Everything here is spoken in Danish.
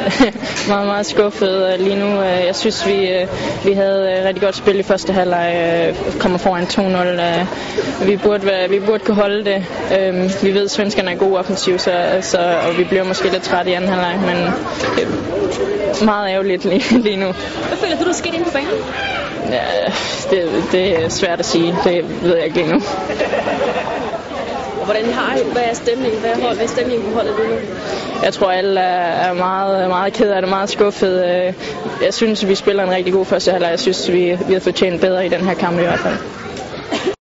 meget, meget skuffet lige nu. Jeg synes, vi, vi havde rigtig godt spil i første halvleg, kommer foran 2-0. Vi burde, være, vi burde kunne holde det. Vi ved, at svenskerne er gode offensiv, så, så, og vi bliver måske lidt trætte i anden halvleg, men meget ærgerligt lige, lige nu. Hvad føler du, der skete inde på banen? Ja, det, det er svært at sige. Det ved jeg ikke lige nu. Og hvordan har I, hvad er stemningen? Hvad er, hvad er stemningen på holdet nu? Jeg tror, alle er meget, meget ked af det, meget skuffet. Øh, jeg synes, vi spiller en rigtig god første halvleg. Jeg synes, vi, vi har fortjent bedre i den her kamp i hvert fald.